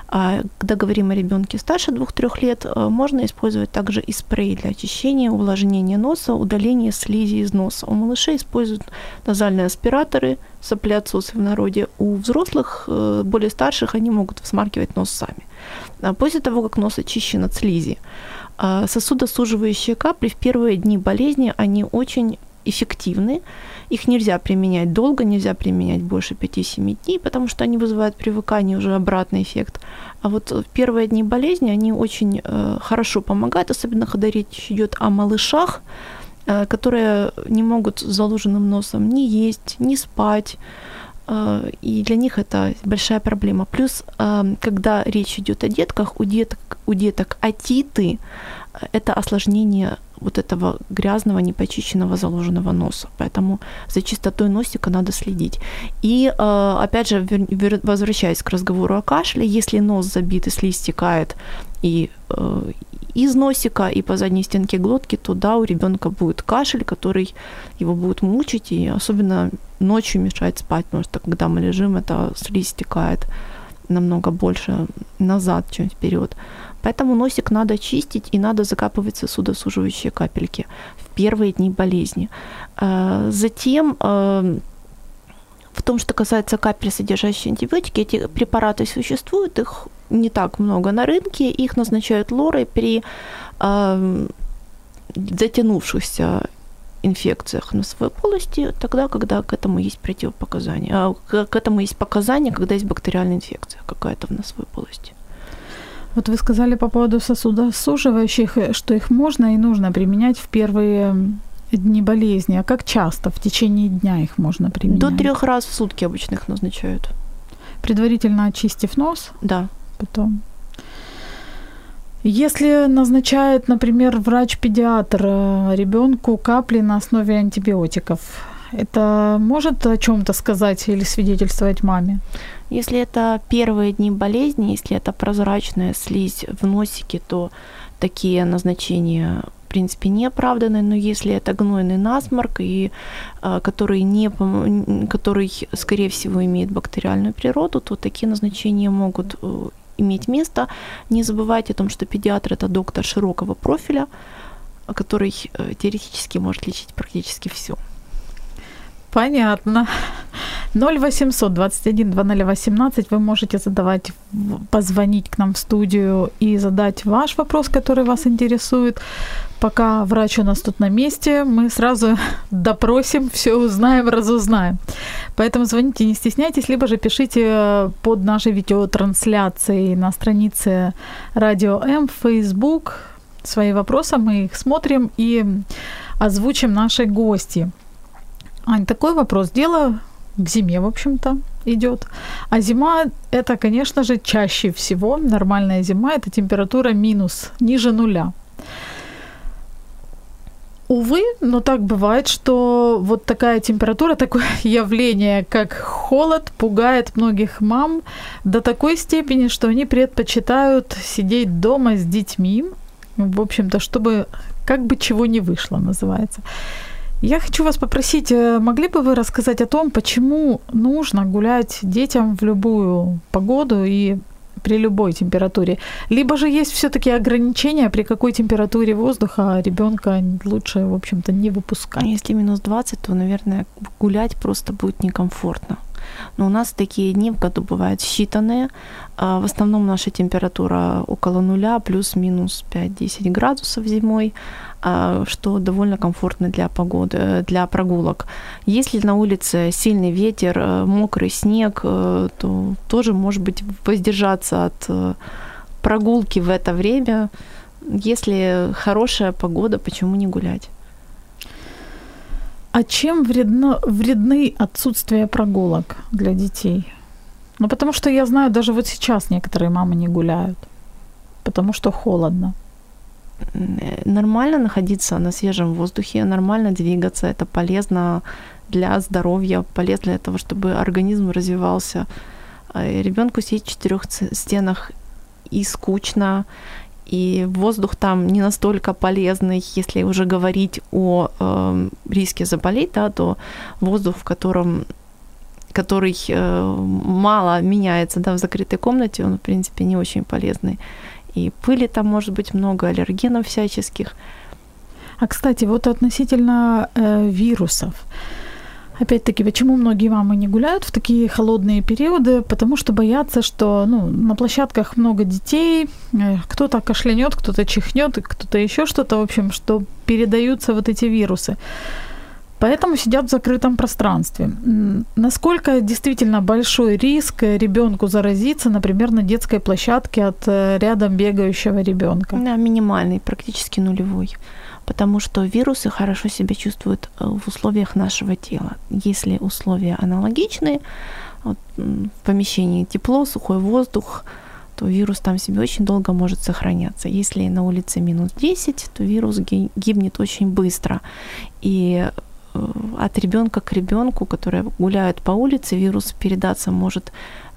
А когда говорим о ребенке старше 2-3 лет, э, можно использовать также и спрей для очищения, увлажнения носа, удаления слизи из носа. У малышей используют назальные аспираторы, соплеотсосы в народе. У взрослых, э, более старших, они могут всмаркивать нос сами. А после того, как нос очищен от слизи, сосудосуживающие капли в первые дни болезни, они очень эффективны. Их нельзя применять долго, нельзя применять больше 5-7 дней, потому что они вызывают привыкание, уже обратный эффект. А вот в первые дни болезни они очень э, хорошо помогают, особенно когда речь идет о малышах, э, которые не могут с заложенным носом ни есть, ни спать. Э, и для них это большая проблема. Плюс, э, когда речь идет о детках, у деток, у деток атиты – это осложнение вот этого грязного, непочищенного, заложенного носа. Поэтому за чистотой носика надо следить. И, э, опять же, возвращаясь к разговору о кашле, если нос забит и слизь стекает и из носика и по задней стенке глотки, то да, у ребенка будет кашель, который его будет мучить, и особенно ночью мешает спать, потому что когда мы лежим, это слизь стекает намного больше назад, чем вперед. Поэтому носик надо чистить и надо закапывать сосудосуживающие капельки в первые дни болезни. А, затем а, в том, что касается капель, содержащих антибиотики, эти препараты существуют, их не так много на рынке, их назначают лорой при э, затянувшихся инфекциях носовой полости, тогда, когда к этому есть противопоказания. А к этому есть показания, когда есть бактериальная инфекция какая-то в носовой полости. Вот вы сказали по поводу сосудосуживающих, что их можно и нужно применять в первые дни болезни. А как часто в течение дня их можно применять? До трех раз в сутки обычно их назначают. Предварительно очистив нос? Да. Потом. Если назначает, например, врач-педиатр э, ребенку капли на основе антибиотиков, это может о чем-то сказать или свидетельствовать маме? Если это первые дни болезни, если это прозрачная слизь в носике, то такие назначения в принципе не оправданы, но если это гнойный насморк, и, а, который, не, который, скорее всего, имеет бактериальную природу, то такие назначения могут э, иметь место. Не забывайте о том, что педиатр – это доктор широкого профиля, который э, теоретически может лечить практически все. Понятно. 0800 21 2018 вы можете задавать, позвонить к нам в студию и задать ваш вопрос, который вас интересует. Пока врач у нас тут на месте, мы сразу *laughs* допросим, все узнаем, разузнаем. Поэтому звоните, не стесняйтесь, либо же пишите под нашей видеотрансляцией на странице Радио М в Facebook свои вопросы, мы их смотрим и озвучим нашей гости. Ань, такой вопрос. Дело к зиме, в общем-то, идет. А зима это, конечно же, чаще всего нормальная зима, это температура минус, ниже нуля. Увы, но так бывает, что вот такая температура, такое *laughs* явление, как холод, пугает многих мам до такой степени, что они предпочитают сидеть дома с детьми, в общем-то, чтобы как бы чего не вышло, называется. Я хочу вас попросить, э, могли бы вы рассказать о том, почему нужно гулять детям в любую погоду и при любой температуре? Либо же есть все-таки ограничения, при какой температуре воздуха ребенка лучше, в общем-то, не выпускать? Если минус 20, то, наверное, гулять просто будет некомфортно. Но у нас такие дни в году бывают считанные. А в основном наша температура около нуля, плюс-минус 5-10 градусов зимой, а, что довольно комфортно для погоды, для прогулок. Если на улице сильный ветер, э, мокрый снег, э, то тоже, может быть, воздержаться от э, прогулки в это время. Если хорошая погода, почему не гулять? А чем вредно, вредны отсутствие прогулок для детей? Ну, потому что я знаю, даже вот сейчас некоторые мамы не гуляют, потому что холодно. Нормально находиться на свежем воздухе, нормально двигаться, это полезно для здоровья, полезно для того, чтобы организм развивался. А ребенку сидеть в четырех стенах и скучно, и воздух там не настолько полезный, если уже говорить о э, риске заболеть, да, то воздух, в котором который э, мало меняется да, в закрытой комнате, он, в принципе, не очень полезный. И пыли там может быть много, аллергенов всяческих. А, кстати, вот относительно э, вирусов. Опять-таки, почему многие мамы не гуляют в такие холодные периоды? Потому что боятся, что ну, на площадках много детей, э, кто-то кашлянет, кто-то чихнет, кто-то еще что-то, в общем, что передаются вот эти вирусы. Поэтому сидят в закрытом пространстве. Насколько действительно большой риск ребенку заразиться, например, на детской площадке от э, рядом бегающего ребенка? Да, минимальный, практически нулевой потому что вирусы хорошо себя чувствуют э, в условиях нашего тела. Если условия аналогичные, вот, в помещении тепло, сухой воздух, то вирус там себе очень долго может сохраняться. Если на улице минус 10, то вирус гибнет очень быстро. И э, от ребенка к ребенку, который гуляет по улице, вирус передаться может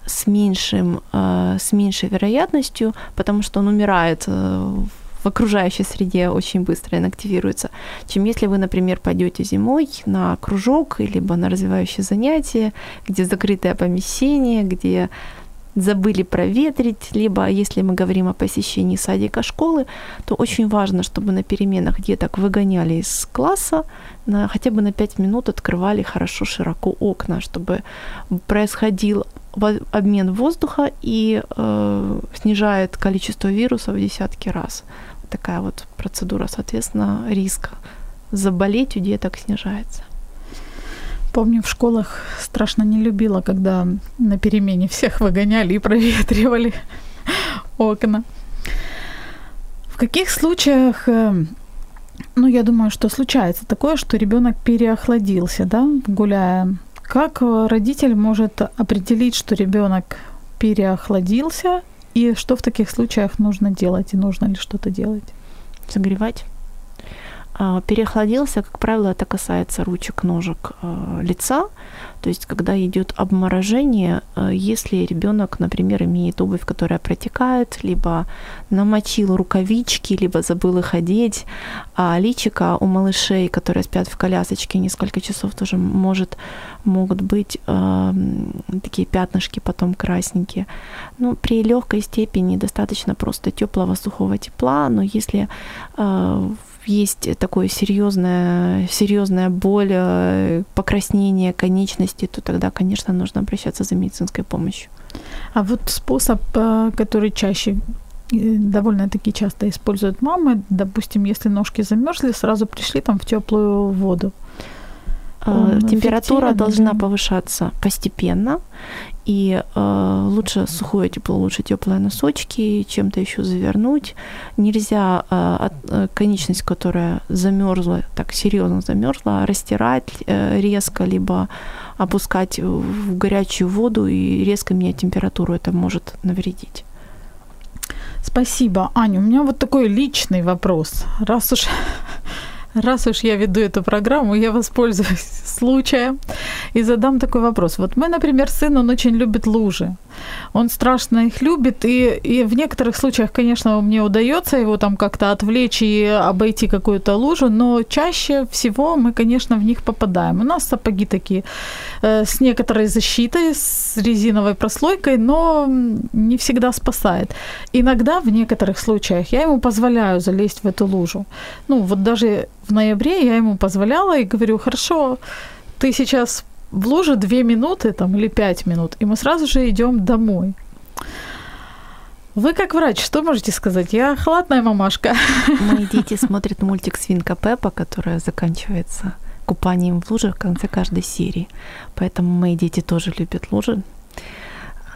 с, меньшим, э, с меньшей вероятностью, потому что он умирает в в окружающей среде очень быстро инактивируется, чем если вы, например, пойдете зимой на кружок, либо на развивающее занятие, где закрытое помещение, где забыли проветрить, либо если мы говорим о посещении садика школы, то очень важно, чтобы на переменах деток выгоняли из класса, на, хотя бы на 5 минут открывали хорошо широко окна, чтобы происходил обмен воздуха и э, снижает количество вирусов в десятки раз такая вот процедура, соответственно, риск заболеть у деток снижается. Помню, в школах страшно не любила, когда на перемене всех выгоняли и проветривали *laughs* окна. В каких случаях, э, ну, я думаю, что случается такое, что ребенок переохладился, да, гуляя. Как родитель может определить, что ребенок переохладился и что в таких случаях нужно делать и нужно ли что-то делать? Согревать. А, переохладился, как правило, это касается ручек, ножек, а, лица. То есть, когда идет обморожение, а, если ребенок, например, имеет обувь, которая протекает, либо намочил рукавички, либо забыл их одеть, а личика у малышей, которые спят в колясочке несколько часов, тоже может, могут быть э, такие пятнышки потом красненькие. Ну, при легкой степени достаточно просто теплого сухого тепла, но если э, есть такое серьезная, серьезная боль, э, покраснение конечности, то тогда, конечно, нужно обращаться за медицинской помощью. А вот способ, э, который чаще э, довольно-таки часто используют мамы, допустим, если ножки замерзли, сразу пришли там в теплую воду. Он Температура должна повышаться постепенно, и э, лучше сухое тепло, лучше теплые носочки, чем-то еще завернуть. Нельзя э, от, э, конечность, которая замерзла, так серьезно замерзла, растирать э, резко, либо опускать в горячую воду и резко менять температуру. Это может навредить. Спасибо, Аня. У меня вот такой личный вопрос. Раз уж *laughs* Раз уж я веду эту программу, я воспользуюсь *laughs* случаем и задам такой вопрос. Вот мой, например, сын, он очень любит лужи. Он страшно их любит, и, и в некоторых случаях, конечно, мне удается его там как-то отвлечь и обойти какую-то лужу, но чаще всего мы, конечно, в них попадаем. У нас сапоги такие э, с некоторой защитой, с резиновой прослойкой, но не всегда спасает. Иногда в некоторых случаях я ему позволяю залезть в эту лужу. Ну, вот даже в ноябре я ему позволяла и говорю, хорошо, ты сейчас в луже 2 минуты там, или 5 минут, и мы сразу же идем домой. Вы как врач, что можете сказать? Я халатная мамашка. Мои дети смотрят мультик «Свинка Пеппа», которая заканчивается купанием в луже в конце каждой серии. Поэтому мои дети тоже любят лужи.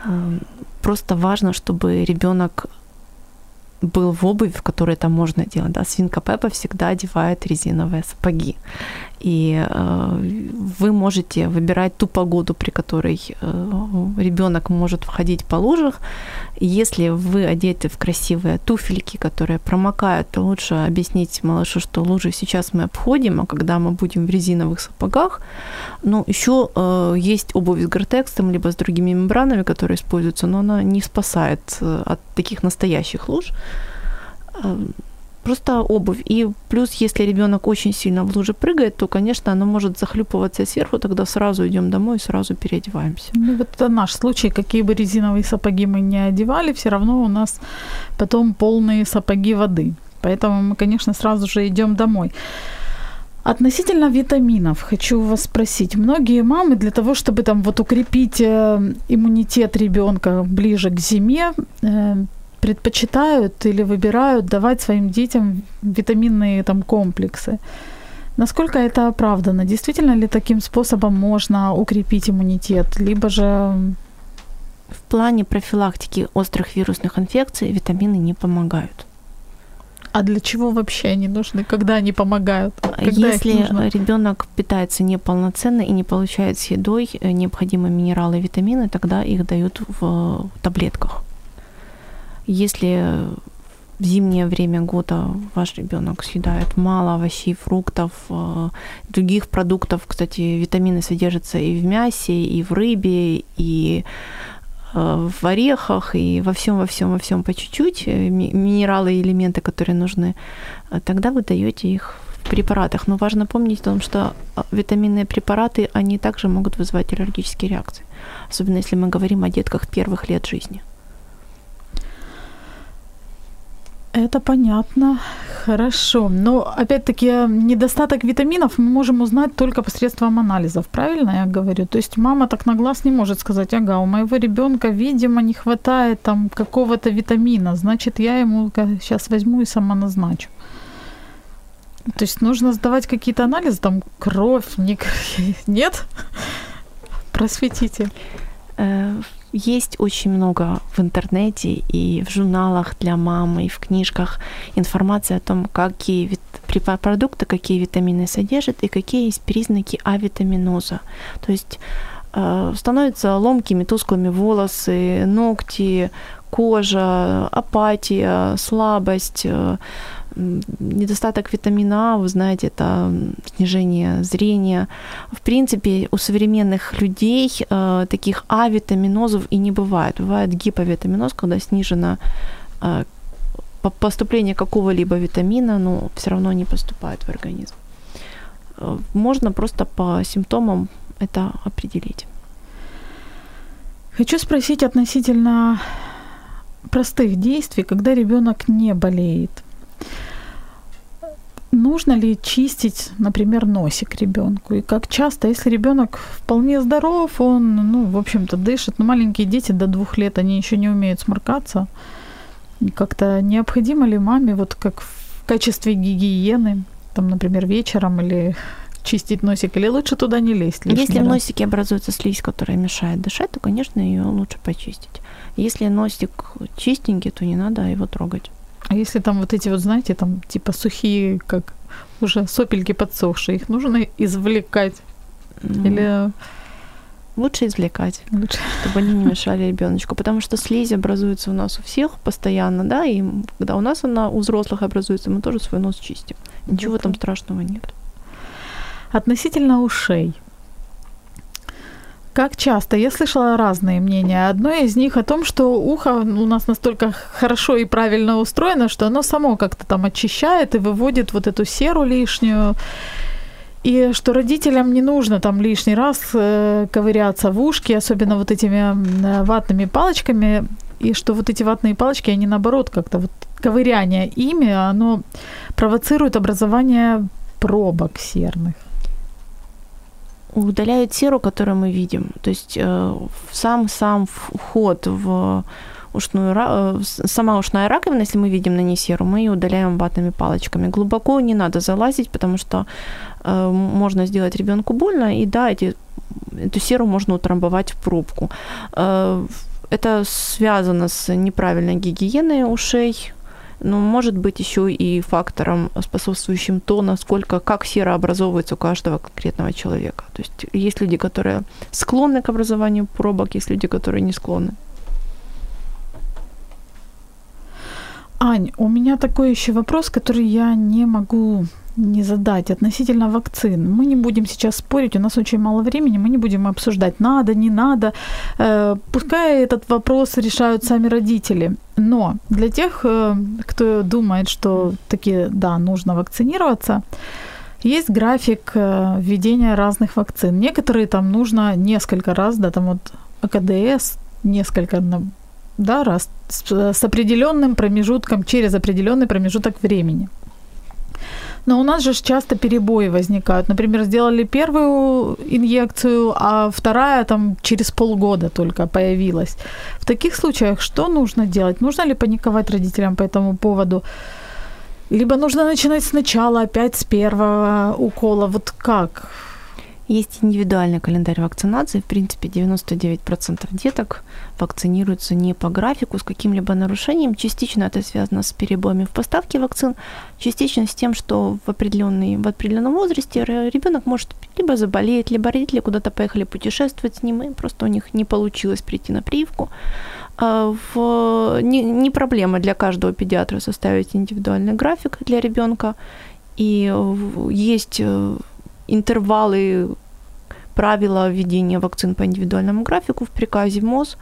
Эм, просто важно, чтобы ребенок был в обуви, в которой это можно делать. Да? Свинка Пеппа всегда одевает резиновые сапоги. И э, вы можете выбирать ту погоду, при которой э, ребенок может входить по лужах. Если вы одеты в красивые туфельки, которые промокают, то лучше объяснить малышу, что лужи сейчас мы обходим, а когда мы будем в резиновых сапогах. Ну, еще э, есть обувь с гортексом, либо с другими мембранами, которые используются, но она не спасает э, от таких настоящих луж просто обувь. И плюс, если ребенок очень сильно в луже прыгает, то, конечно, оно может захлюпываться сверху, тогда сразу идем домой и сразу переодеваемся. Ну, вот это наш случай. Какие бы резиновые сапоги мы не одевали, все равно у нас потом полные сапоги воды. Поэтому мы, конечно, сразу же идем домой. Относительно витаминов хочу вас спросить. Многие мамы для того, чтобы там вот укрепить э, иммунитет ребенка ближе к зиме, э, предпочитают или выбирают давать своим детям витаминные там комплексы. Насколько это оправдано? Действительно ли таким способом можно укрепить иммунитет? Либо же... В плане профилактики острых вирусных инфекций витамины не помогают. А для чего вообще они нужны? Когда они помогают? Когда Если ребенок питается неполноценно и не получает с едой э, необходимые минералы и витамины, тогда их дают в таблетках. Если в зимнее время года ваш ребенок съедает мало овощей, фруктов, э, других продуктов, кстати, витамины содержатся и в мясе, и в рыбе, и э, в орехах, и во всем, во всем, во всем по чуть-чуть, э, минералы и элементы, которые нужны, тогда вы даете их в препаратах. Но важно помнить о том, что витаминные препараты, они также могут вызывать аллергические реакции. Особенно если мы говорим о детках первых лет жизни. Это понятно. Хорошо. Но опять-таки недостаток витаминов мы можем узнать только посредством анализов, правильно я говорю? То есть мама так на глаз не может сказать, ага, у моего ребенка, видимо, не хватает там какого-то витамина, значит, я ему сейчас возьму и сама назначу. То есть нужно сдавать какие-то анализы, там кровь, не... *laughs* нет? Просветите. Есть очень много в интернете и в журналах для мамы, и в книжках информация о том, какие вит... продукты, какие витамины содержат и какие есть признаки авитаминоза. То есть э, становятся ломкими, тусклыми волосы, ногти, кожа, апатия, слабость, э, недостаток витамина А, вы знаете, это снижение зрения. В принципе, у современных людей э, таких авитаминозов и не бывает. Бывает гиповитаминоз, когда снижено э, поступление какого-либо витамина, но все равно не поступает в организм. Э, можно просто по симптомам это определить. Хочу спросить относительно простых действий, когда ребенок не болеет нужно ли чистить, например, носик ребенку? И как часто, если ребенок вполне здоров, он, ну, в общем-то, дышит, но маленькие дети до двух лет, они еще не умеют сморкаться. Как-то необходимо ли маме, вот как в качестве гигиены, там, например, вечером или чистить носик, или лучше туда не лезть? Если раз? в носике образуется слизь, которая мешает дышать, то, конечно, ее лучше почистить. Если носик чистенький, то не надо его трогать. А если там вот эти вот, знаете, там типа сухие, как уже сопельки подсохшие, их нужно извлекать? Ну, Или Лучше извлекать, лучше? чтобы они не мешали ребеночку, потому что слизь образуется у нас у всех постоянно, да, и когда у нас она у взрослых образуется, мы тоже свой нос чистим. Ничего там страшного нет. Относительно ушей. Как часто? Я слышала разные мнения. Одно из них о том, что ухо у нас настолько хорошо и правильно устроено, что оно само как-то там очищает и выводит вот эту серу лишнюю. И что родителям не нужно там лишний раз э, ковыряться в ушки, особенно вот этими ватными палочками, и что вот эти ватные палочки, они наоборот как-то вот ковыряние ими, оно провоцирует образование пробок серных. Удаляют серу, которую мы видим. То есть э, сам-сам вход в ушную, э, сама ушная раковина, если мы видим на ней серу, мы ее удаляем ватными палочками. Глубоко не надо залазить, потому что э, можно сделать ребенку больно, и да, эти, эту серу можно утрамбовать в пробку. Э, это связано с неправильной гигиеной ушей, но может быть еще и фактором, способствующим то, насколько, как сера образовывается у каждого конкретного человека. То есть есть люди, которые склонны к образованию пробок, есть люди, которые не склонны. Ань, у меня такой еще вопрос, который я не могу не задать относительно вакцин. Мы не будем сейчас спорить, у нас очень мало времени, мы не будем обсуждать, надо, не надо. Э, Пускай этот вопрос решают сами родители. Но для тех, э, кто думает, что таки, да, нужно вакцинироваться, есть график э, введения разных вакцин. Некоторые там нужно несколько раз, да, там вот АКДС несколько да, раз с, с определенным промежутком, через определенный промежуток времени. Но у нас же часто перебои возникают. Например, сделали первую инъекцию, а вторая там через полгода только появилась. В таких случаях что нужно делать? Нужно ли паниковать родителям по этому поводу? Либо нужно начинать сначала, опять с первого укола. Вот как? Есть индивидуальный календарь вакцинации. В принципе, 99% деток вакцинируются не по графику, с каким-либо нарушением. Частично это связано с перебоями в поставке вакцин, частично с тем, что в, определенный, в определенном возрасте ребенок может либо заболеть, либо родители куда-то поехали путешествовать с ним, и просто у них не получилось прийти на прививку. А В, не, не проблема для каждого педиатра составить индивидуальный график для ребенка. И есть э, интервалы правила введения вакцин по индивидуальному графику в приказе МОЗ,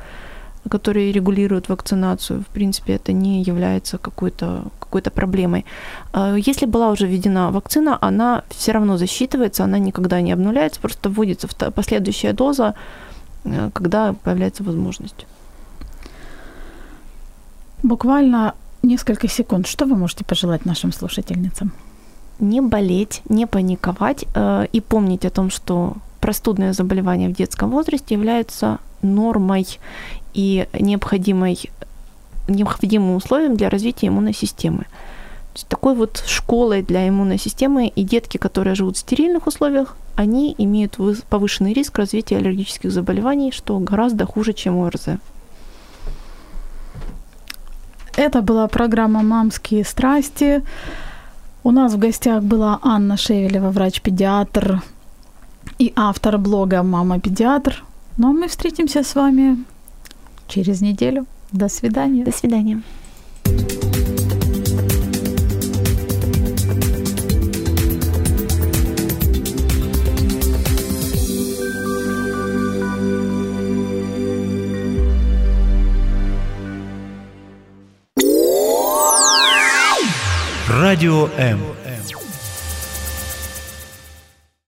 которые регулируют вакцинацию. В принципе, это не является какой-то какой проблемой. А Если была уже введена вакцина, она все равно засчитывается, она никогда не обнуляется, просто вводится последующая доза, э, когда появляется возможность. Буквально несколько секунд. Что вы можете пожелать нашим слушательницам? Не болеть, не паниковать э, и помнить о том, что простудные заболевания в детском возрасте являются нормой и необходимой, необходимым условием для развития иммунной системы. То есть такой вот школой для иммунной системы и детки, которые живут в стерильных условиях, они имеют повышенный риск развития аллергических заболеваний, что гораздо хуже, чем ОРЗ. Это была программа «Мамские страсти». У нас в гостях была Анна Шевелева, врач-педиатр и автор блога «Мама-педиатр». Ну а мы встретимся с вами через неделю. До свидания. До свидания. Радио М.